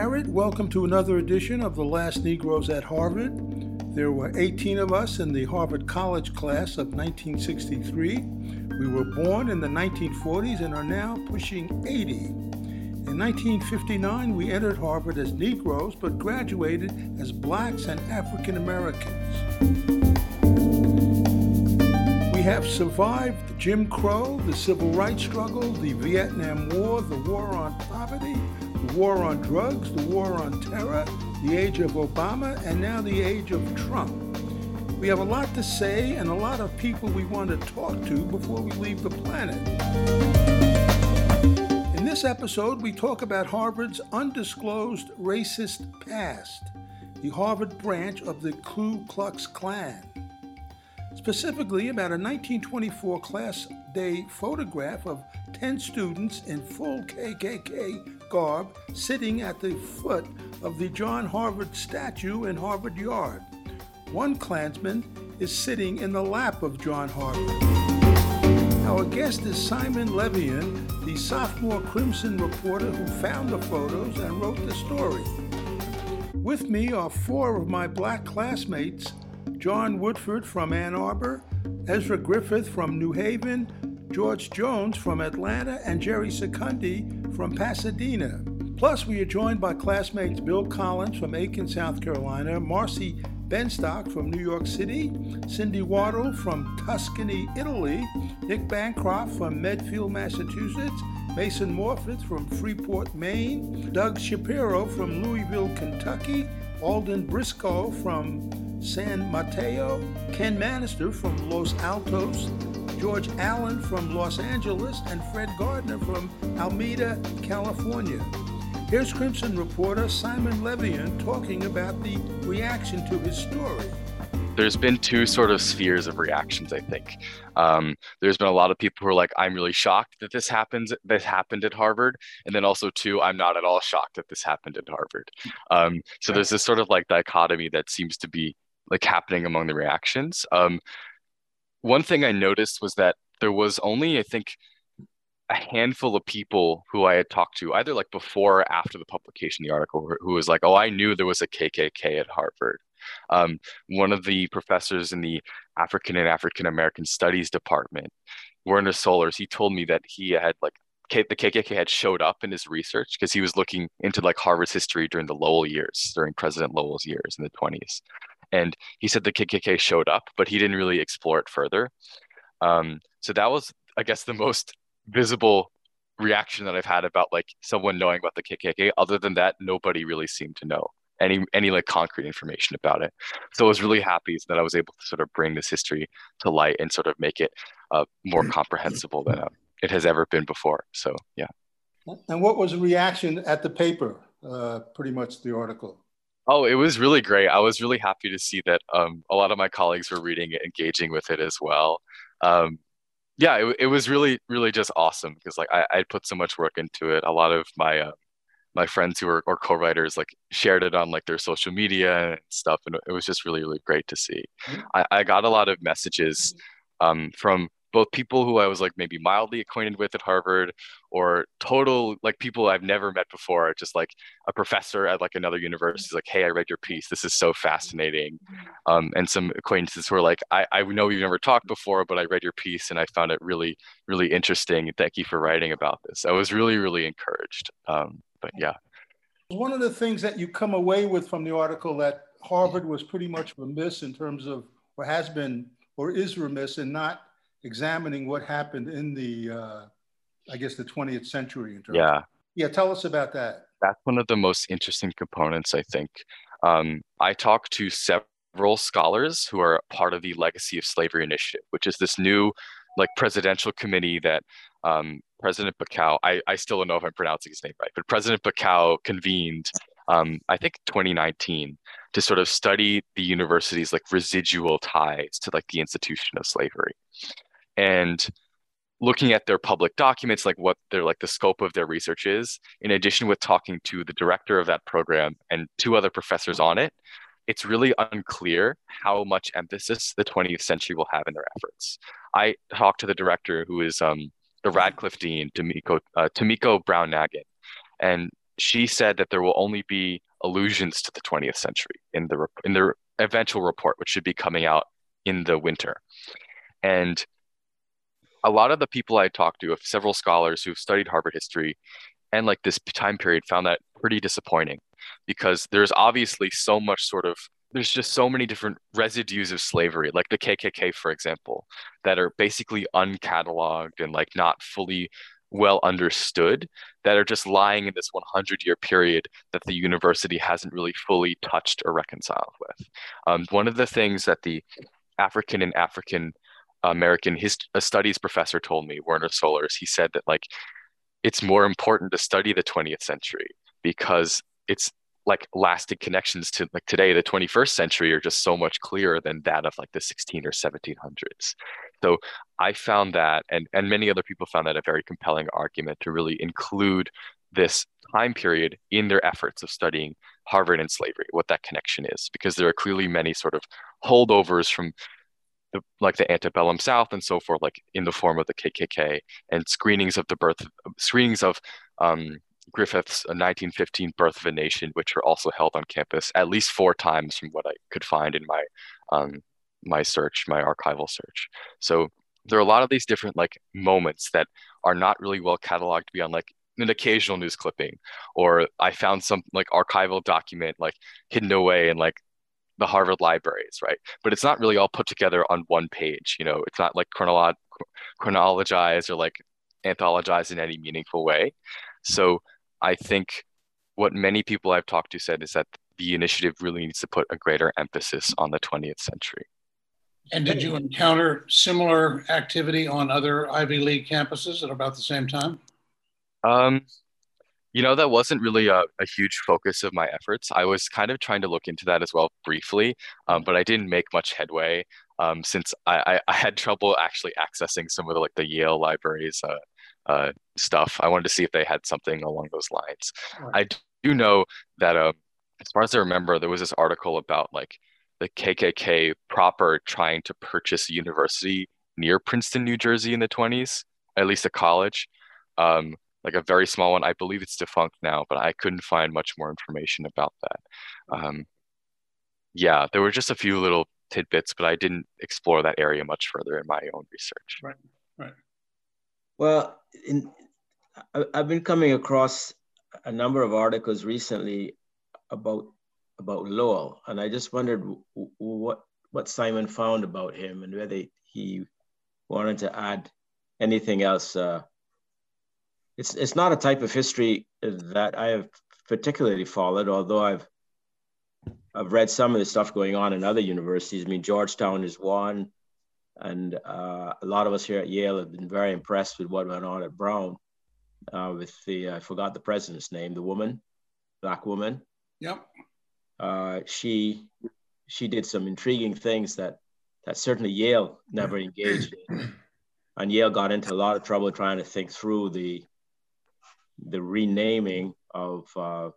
Garrett. Welcome to another edition of The Last Negroes at Harvard. There were 18 of us in the Harvard College class of 1963. We were born in the 1940s and are now pushing 80. In 1959, we entered Harvard as Negroes but graduated as blacks and African Americans. We have survived Jim Crow, the Civil Rights Struggle, the Vietnam War, the War on Poverty, War on Drugs, the War on Terror, the age of Obama, and now the age of Trump. We have a lot to say and a lot of people we want to talk to before we leave the planet. In this episode, we talk about Harvard's undisclosed racist past, the Harvard branch of the Ku Klux Klan specifically about a 1924 Class Day photograph of 10 students in full KKK garb sitting at the foot of the John Harvard statue in Harvard Yard. One Klansman is sitting in the lap of John Harvard. Our guest is Simon Levien, the sophomore Crimson reporter who found the photos and wrote the story. With me are four of my black classmates John Woodford from Ann Arbor, Ezra Griffith from New Haven, George Jones from Atlanta, and Jerry Secundi from Pasadena. Plus, we are joined by classmates Bill Collins from Aiken, South Carolina, Marcy Benstock from New York City, Cindy Waddle from Tuscany, Italy, Nick Bancroft from Medfield, Massachusetts, Mason Morford from Freeport, Maine, Doug Shapiro from Louisville, Kentucky, Alden Briscoe from San Mateo, Ken Manister from Los Altos, George Allen from Los Angeles, and Fred Gardner from Alameda, California. Here's Crimson reporter Simon Levien talking about the reaction to his story there's been two sort of spheres of reactions i think um, there's been a lot of people who are like i'm really shocked that this happens this happened at harvard and then also two i'm not at all shocked that this happened at harvard um, so there's this sort of like dichotomy that seems to be like happening among the reactions. Um, one thing I noticed was that there was only, I think, a handful of people who I had talked to, either like before or after the publication of the article, who was like, "Oh, I knew there was a KKK at Harvard." Um, one of the professors in the African and African American Studies department, Werner Sollors, he told me that he had like K- the KKK had showed up in his research because he was looking into like Harvard's history during the Lowell years, during President Lowell's years in the 20s. And he said the KKK showed up, but he didn't really explore it further. Um, so that was, I guess, the most visible reaction that I've had about like someone knowing about the KKK. Other than that, nobody really seemed to know any any like concrete information about it. So I was really happy that I was able to sort of bring this history to light and sort of make it uh, more comprehensible than uh, it has ever been before. So yeah. And what was the reaction at the paper? Uh, pretty much the article. Oh, it was really great. I was really happy to see that um, a lot of my colleagues were reading it, engaging with it as well. Um, yeah, it, it was really, really just awesome because like I, I put so much work into it. A lot of my uh, my friends who were or co-writers like shared it on like their social media and stuff, and it was just really, really great to see. Mm-hmm. I, I got a lot of messages um, from both people who I was like maybe mildly acquainted with at Harvard or total like people I've never met before, just like a professor at like another university is like, hey, I read your piece. This is so fascinating. Um, and some acquaintances who are like, I, I know we've never talked before, but I read your piece and I found it really, really interesting. Thank you for writing about this. I was really, really encouraged. Um, but yeah. One of the things that you come away with from the article that Harvard was pretty much remiss in terms of, or has been, or is remiss in not examining what happened in the, uh, I guess, the 20th century. In terms yeah. Of, yeah. Tell us about that. That's one of the most interesting components, I think. Um, I talked to several scholars who are part of the Legacy of Slavery Initiative, which is this new, like, presidential committee that um, President Bacow, I, I still don't know if I'm pronouncing his name right, but President Bacow convened, um, I think 2019, to sort of study the university's like residual ties to like the institution of slavery and looking at their public documents like what their like the scope of their research is in addition with talking to the director of that program and two other professors on it it's really unclear how much emphasis the 20th century will have in their efforts i talked to the director who is um, the radcliffe dean Tomiko, uh, Brown Nagin and she said that there will only be allusions to the 20th century in the in the eventual report, which should be coming out in the winter. And a lot of the people I talked to, of several scholars who've studied Harvard history and like this time period, found that pretty disappointing because there's obviously so much sort of there's just so many different residues of slavery, like the KKK, for example, that are basically uncatalogued and like not fully well understood that are just lying in this 100 year period that the university hasn't really fully touched or reconciled with. Um, one of the things that the African and African American his studies professor told me, Werner Sollors, he said that like it's more important to study the 20th century because it's like lasting connections to like today the 21st century are just so much clearer than that of like the 16 or 1700s so i found that and and many other people found that a very compelling argument to really include this time period in their efforts of studying harvard and slavery what that connection is because there are clearly many sort of holdovers from the, like the antebellum South and so forth, like in the form of the KKK and screenings of the birth, screenings of um, Griffith's 1915 Birth of a Nation, which are also held on campus at least four times from what I could find in my um, my search, my archival search. So there are a lot of these different like moments that are not really well cataloged beyond like an occasional news clipping, or I found some like archival document like hidden away in like the Harvard libraries, right? But it's not really all put together on one page. You know, it's not like chronolo- chronologized or like anthologized in any meaningful way. So I think what many people I've talked to said is that the initiative really needs to put a greater emphasis on the 20th century. And did you encounter similar activity on other Ivy League campuses at about the same time? Um, you know, that wasn't really a, a huge focus of my efforts. I was kind of trying to look into that as well briefly, um, but I didn't make much headway um, since I, I, I, had trouble actually accessing some of the like the Yale libraries uh, uh, stuff. I wanted to see if they had something along those lines. Right. I do know that, uh, as far as I remember, there was this article about like the KKK proper trying to purchase a university near Princeton, New Jersey in the 20s, at least a college. Um, like a very small one. I believe it's defunct now, but I couldn't find much more information about that. Um, yeah, there were just a few little tidbits, but I didn't explore that area much further in my own research. Right, right. Well, in, I've been coming across a number of articles recently about about Lowell, and I just wondered what what Simon found about him and whether he wanted to add anything else uh, it's it's not a type of history that I have particularly followed, although I've I've read some of the stuff going on in other universities. I mean, Georgetown is one, and uh, a lot of us here at Yale have been very impressed with what went on at Brown uh, with the I forgot the president's name, the woman, black woman. Yep. Uh, she she did some intriguing things that that certainly Yale never engaged in, and Yale got into a lot of trouble trying to think through the the renaming of, uh,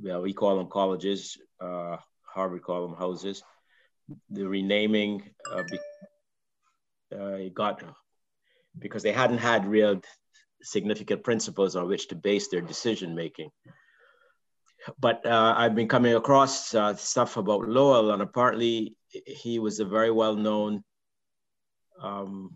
well, we call them colleges, uh, Harvard call them houses. The renaming uh, uh, got because they hadn't had real significant principles on which to base their decision making. But uh, I've been coming across uh, stuff about Lowell, and apparently he was a very well known um,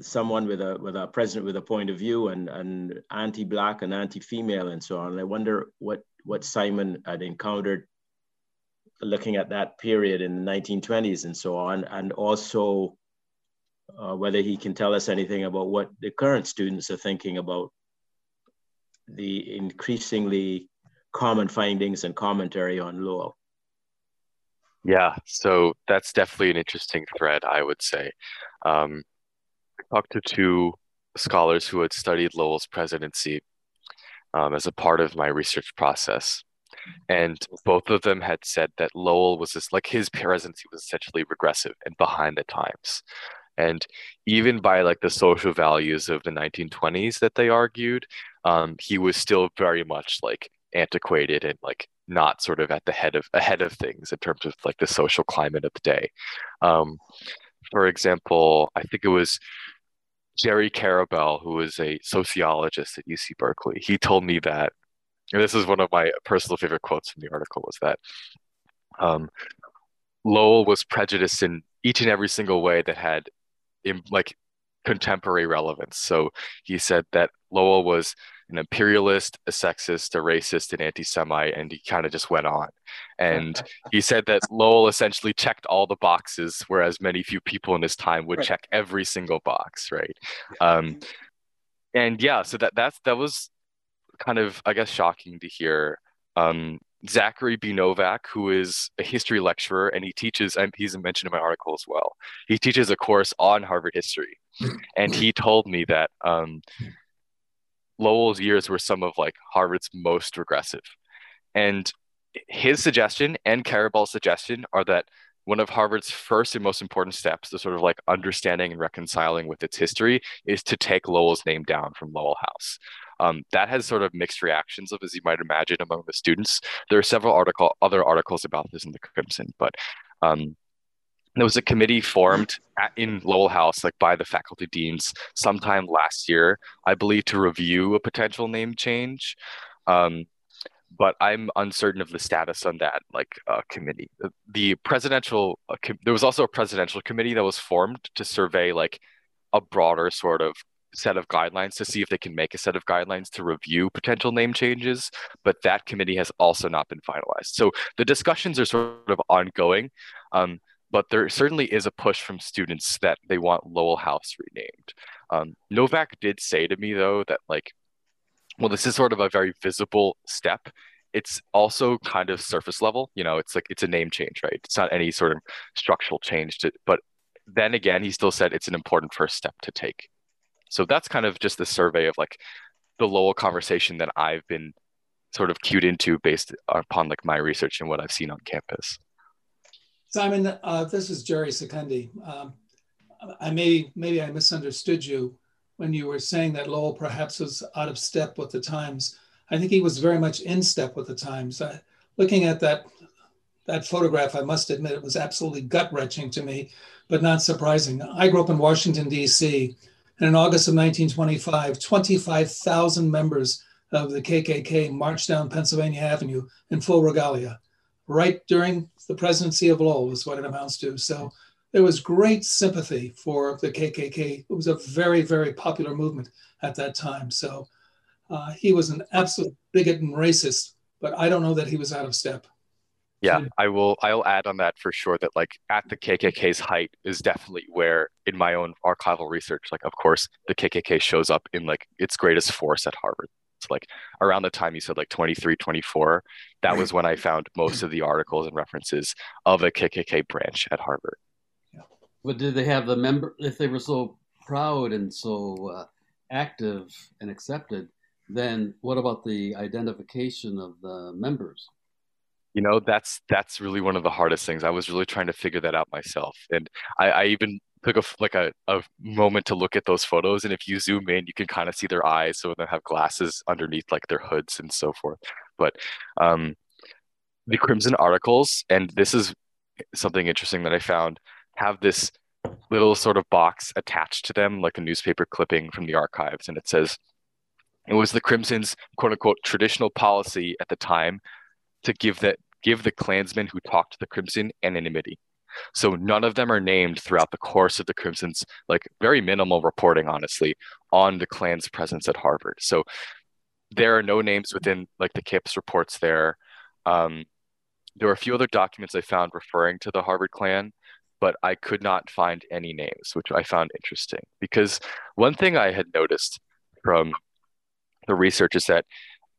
someone with a with a president with a point of view and and anti-black and anti-female and so on. And I wonder what what Simon had encountered looking at that period in the 1920s and so on, and also uh, whether he can tell us anything about what the current students are thinking about the increasingly common findings and commentary on Lowell. Yeah, so that's definitely an interesting thread, I would say. Um, talked to two scholars who had studied Lowell's presidency um, as a part of my research process. And both of them had said that Lowell was just like his presidency was essentially regressive and behind the times. And even by like the social values of the 1920s that they argued, um, he was still very much like antiquated and like not sort of at the head of ahead of things in terms of like the social climate of the day. Um, for example, I think it was Jerry Karabel, who was a sociologist at UC Berkeley, he told me that, and this is one of my personal favorite quotes from the article, was that um, Lowell was prejudiced in each and every single way that had in, like contemporary relevance. So he said that Lowell was an imperialist, a sexist, a racist, an anti-Semite, and he kind of just went on. And he said that Lowell essentially checked all the boxes, whereas many few people in his time would right. check every single box, right? Um, and yeah, so that that's that was kind of I guess shocking to hear. Um, Zachary B. Nowak, who is a history lecturer, and he teaches, and he's mentioned in my article as well. He teaches a course on Harvard history, and he told me that um, Lowell's years were some of like Harvard's most regressive. And his suggestion and Karabel's suggestion are that one of Harvard's first and most important steps to sort of like understanding and reconciling with its history is to take Lowell's name down from Lowell House. Um, that has sort of mixed reactions of, as you might imagine, among the students. There are several article other articles about this in the Crimson, but um, there was a committee formed at, in Lowell House, like by the faculty deans, sometime last year, I believe, to review a potential name change. Um, but I'm uncertain of the status on that like uh, committee. The, the presidential uh, com- there was also a presidential committee that was formed to survey like a broader sort of set of guidelines to see if they can make a set of guidelines to review potential name changes, but that committee has also not been finalized. So the discussions are sort of ongoing. Um, but there certainly is a push from students that they want Lowell House renamed. Um, Nowak did say to me though that like, well, this is sort of a very visible step. It's also kind of surface level. You know, it's like it's a name change, right? It's not any sort of structural change to, but then again, he still said it's an important first step to take. So that's kind of just the survey of like the Lowell conversation that I've been sort of cued into based upon like my research and what I've seen on campus. Simon, uh, this is Jerry Secundi. Um, I may maybe I misunderstood you when you were saying that Lowell perhaps was out of step with the times. I think he was very much in step with the times. Looking at that that photograph, I must admit it was absolutely gut wrenching to me, but not surprising. I grew up in Washington D.C. and in August of 1925, 25,000 members of the KKK marched down Pennsylvania Avenue in full regalia right during the presidency of Lowell is what it amounts to. So there was great sympathy for the KKK. It was a very, very popular movement at that time. So uh, he was an absolute bigot and racist, but I don't know that he was out of step. Yeah, I will. I'll add on that for sure. That like at the KKK's height is definitely where, in my own archival research, like of course the KKK shows up in like its greatest force at Harvard like around the time you said like 23 24 that was when i found most of the articles and references of a kkk branch at harvard. Yeah. but did they have the member if they were so proud and so uh, active and accepted then what about the identification of the members? You know that's that's really one of the hardest things. I was really trying to figure that out myself. And i, I even took a like a, a moment to look at those photos and if you zoom in you can kind of see their eyes so they have glasses underneath like their hoods and so forth. But um the crimson articles and this is something interesting that i found have this little sort of box attached to them like a newspaper clipping from the archives and it says it was the crimson's quote unquote traditional policy at the time to give that give the klansmen who talked to the crimson anonymity so none of them are named throughout the course of the Crimson's like very minimal reporting, honestly, on the Klan's presence at Harvard. So there are no names within like the campus reports there. Um, there were a few other documents I found referring to the Harvard Klan, but I could not find any names, which I found interesting because one thing I had noticed from the research is that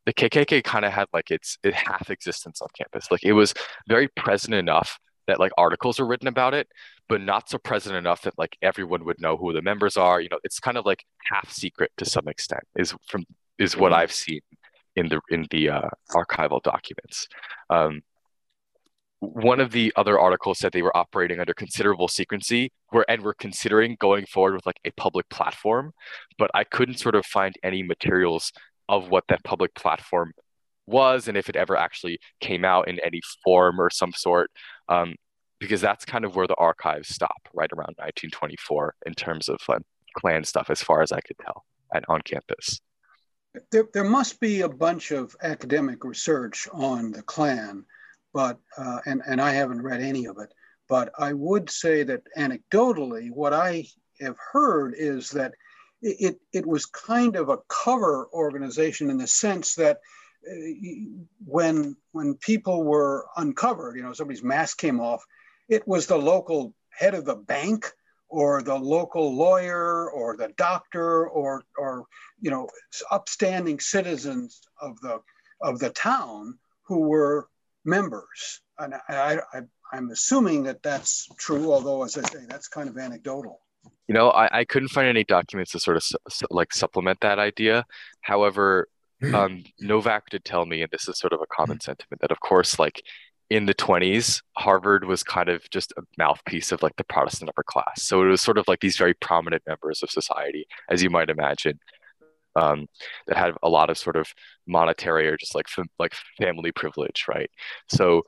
the KKK kind of had like its it half existence on campus. Like it was very present enough that like articles are written about it, but not so present enough that like everyone would know who the members are. You know, it's kind of like half secret to some extent. Is from is what I've seen in the in the uh, archival documents. Um, one of the other articles said they were operating under considerable secrecy were and were considering going forward with like a public platform but i couldn't sort of find any materials of what that public platform was and if it ever actually came out in any form or some sort um, because that's kind of where the archives stop, right around 1924, in terms of um, Klan stuff, as far as I could tell, at, on campus. There, there must be a bunch of academic research on the Klan, but uh, and and I haven't read any of it. But I would say that anecdotally, what I have heard is that it, it was kind of a cover organization in the sense that uh, Uh, when when people were uncovered, you know, somebody's mask came off, it was the local head of the bank or the local lawyer or the doctor or or you know upstanding citizens of the of the town who were members. And I, I i'm assuming that that's true although as i say that's kind of anecdotal. You know i, I couldn't find any documents to sort of su- like supplement that idea. However um, Nowak did tell me and this is sort of a common sentiment that of course like in the 20s, Harvard was kind of just a mouthpiece of like the Protestant upper class. So it was sort of like these very prominent members of society, as you might imagine, um, that had a lot of sort of monetary or just like fam- like family privilege, right? So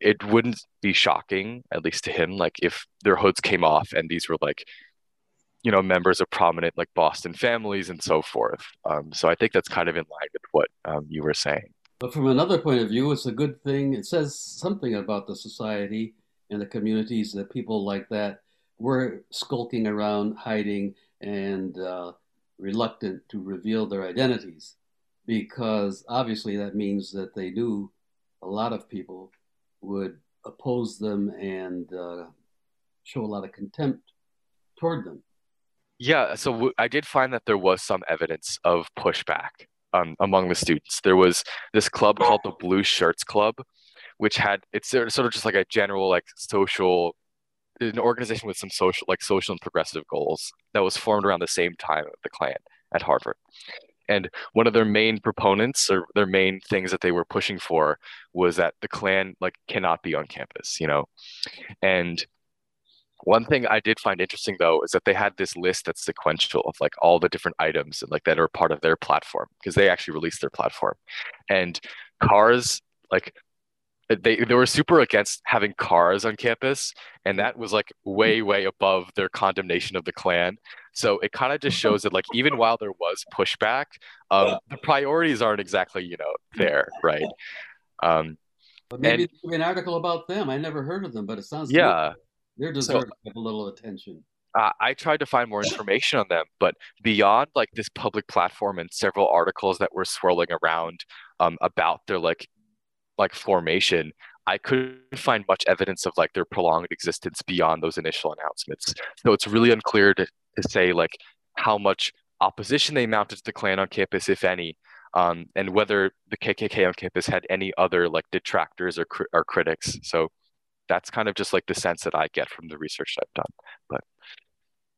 it wouldn't be shocking, at least to him, like if their hoods came off and these were like, you know, members of prominent like Boston families and so forth. Um, so I think that's kind of in line with what um, you were saying. But from another point of view, it's a good thing. It says something about the society and the communities that people like that were skulking around, hiding, and uh, reluctant to reveal their identities. Because obviously that means that they knew a lot of people would oppose them and uh, show a lot of contempt toward them. Yeah, so w- I did find that there was some evidence of pushback um, among the students. There was this club called the Blue Shirts Club, which had it's sort of just like a general like social an organization with some social like social and progressive goals that was formed around the same time of the Klan at Harvard. And one of their main proponents or their main things that they were pushing for was that the Klan like cannot be on campus, you know. And one thing I did find interesting though is that they had this list that's sequential of like all the different items and like that are part of their platform because they actually released their platform. And cars like they they were super against having cars on campus and that was like way way above their condemnation of the klan. So it kind of just shows that like even while there was pushback um the priorities aren't exactly you know there right? Um but maybe and, an article about them. I never heard of them but it sounds yeah they're deserving so, of a little attention. Uh, I tried to find more information on them, but beyond like this public platform and several articles that were swirling around um, about their like like formation, I couldn't find much evidence of like their prolonged existence beyond those initial announcements. So it's really unclear to, to say like how much opposition they mounted to the Klan on campus, if any, um, and whether the KKK on campus had any other like detractors or, or critics. So that's kind of just like the sense that I get from the research that I've done. But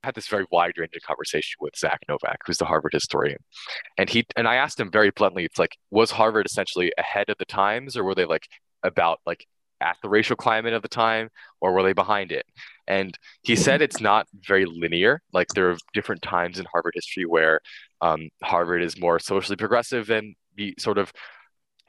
I had this very wide ranging conversation with Zach Nowak, who's the Harvard historian. And he and I asked him very bluntly, it's like, was Harvard essentially ahead of the times or were they like about like at the racial climate of the time or were they behind it? And he said it's not very linear. Like there are different times in Harvard history where um, Harvard is more socially progressive than the sort of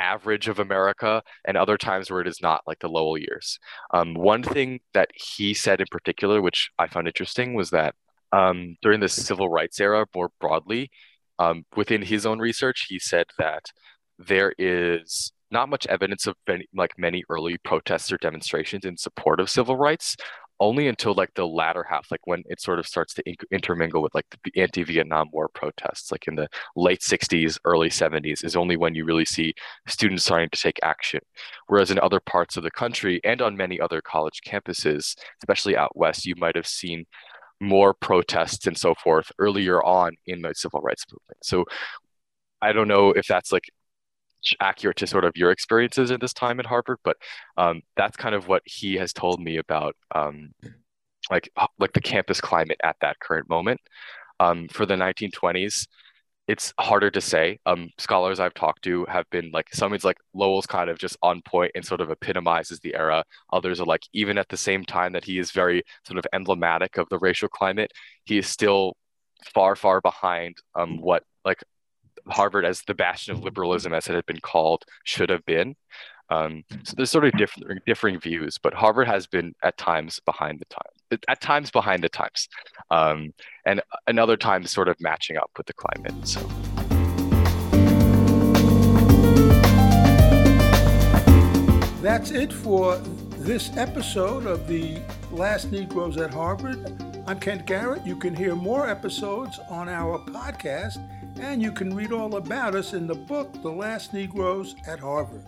average of America and other times where it is not, like the Lowell years. Um, one thing that he said in particular, which I found interesting, was that um, during the civil rights era, more broadly, um, within his own research, he said that there is not much evidence of any, like many early protests or demonstrations in support of civil rights, only until like the latter half, like when it sort of starts to intermingle with like the anti-Vietnam War protests, like in the late 60s, early 70s, is only when you really see students starting to take action. Whereas in other parts of the country and on many other college campuses, especially out west, you might have seen more protests and so forth earlier on in the civil rights movement. So I don't know if that's like accurate to sort of your experiences at this time at Harvard, but um, that's kind of what he has told me about, um, like like the campus climate at that current moment. Um, for the 1920s, it's harder to say. Um, scholars I've talked to have been like some it's like Lowell's kind of just on point and sort of epitomizes the era. Others are like even at the same time that he is very sort of emblematic of the racial climate, he is still far far behind um, what like Harvard as the bastion of liberalism, as it had been called, should have been. Um, so there's sort of different differing views, but Harvard has been at times behind the times, at times behind the times, um, and another times sort of matching up with the climate. So. That's it for this episode of the Last Negroes at Harvard. I'm Kent Garrett. You can hear more episodes on our podcast, and you can read all about us in the book, The Last Negroes at Harvard.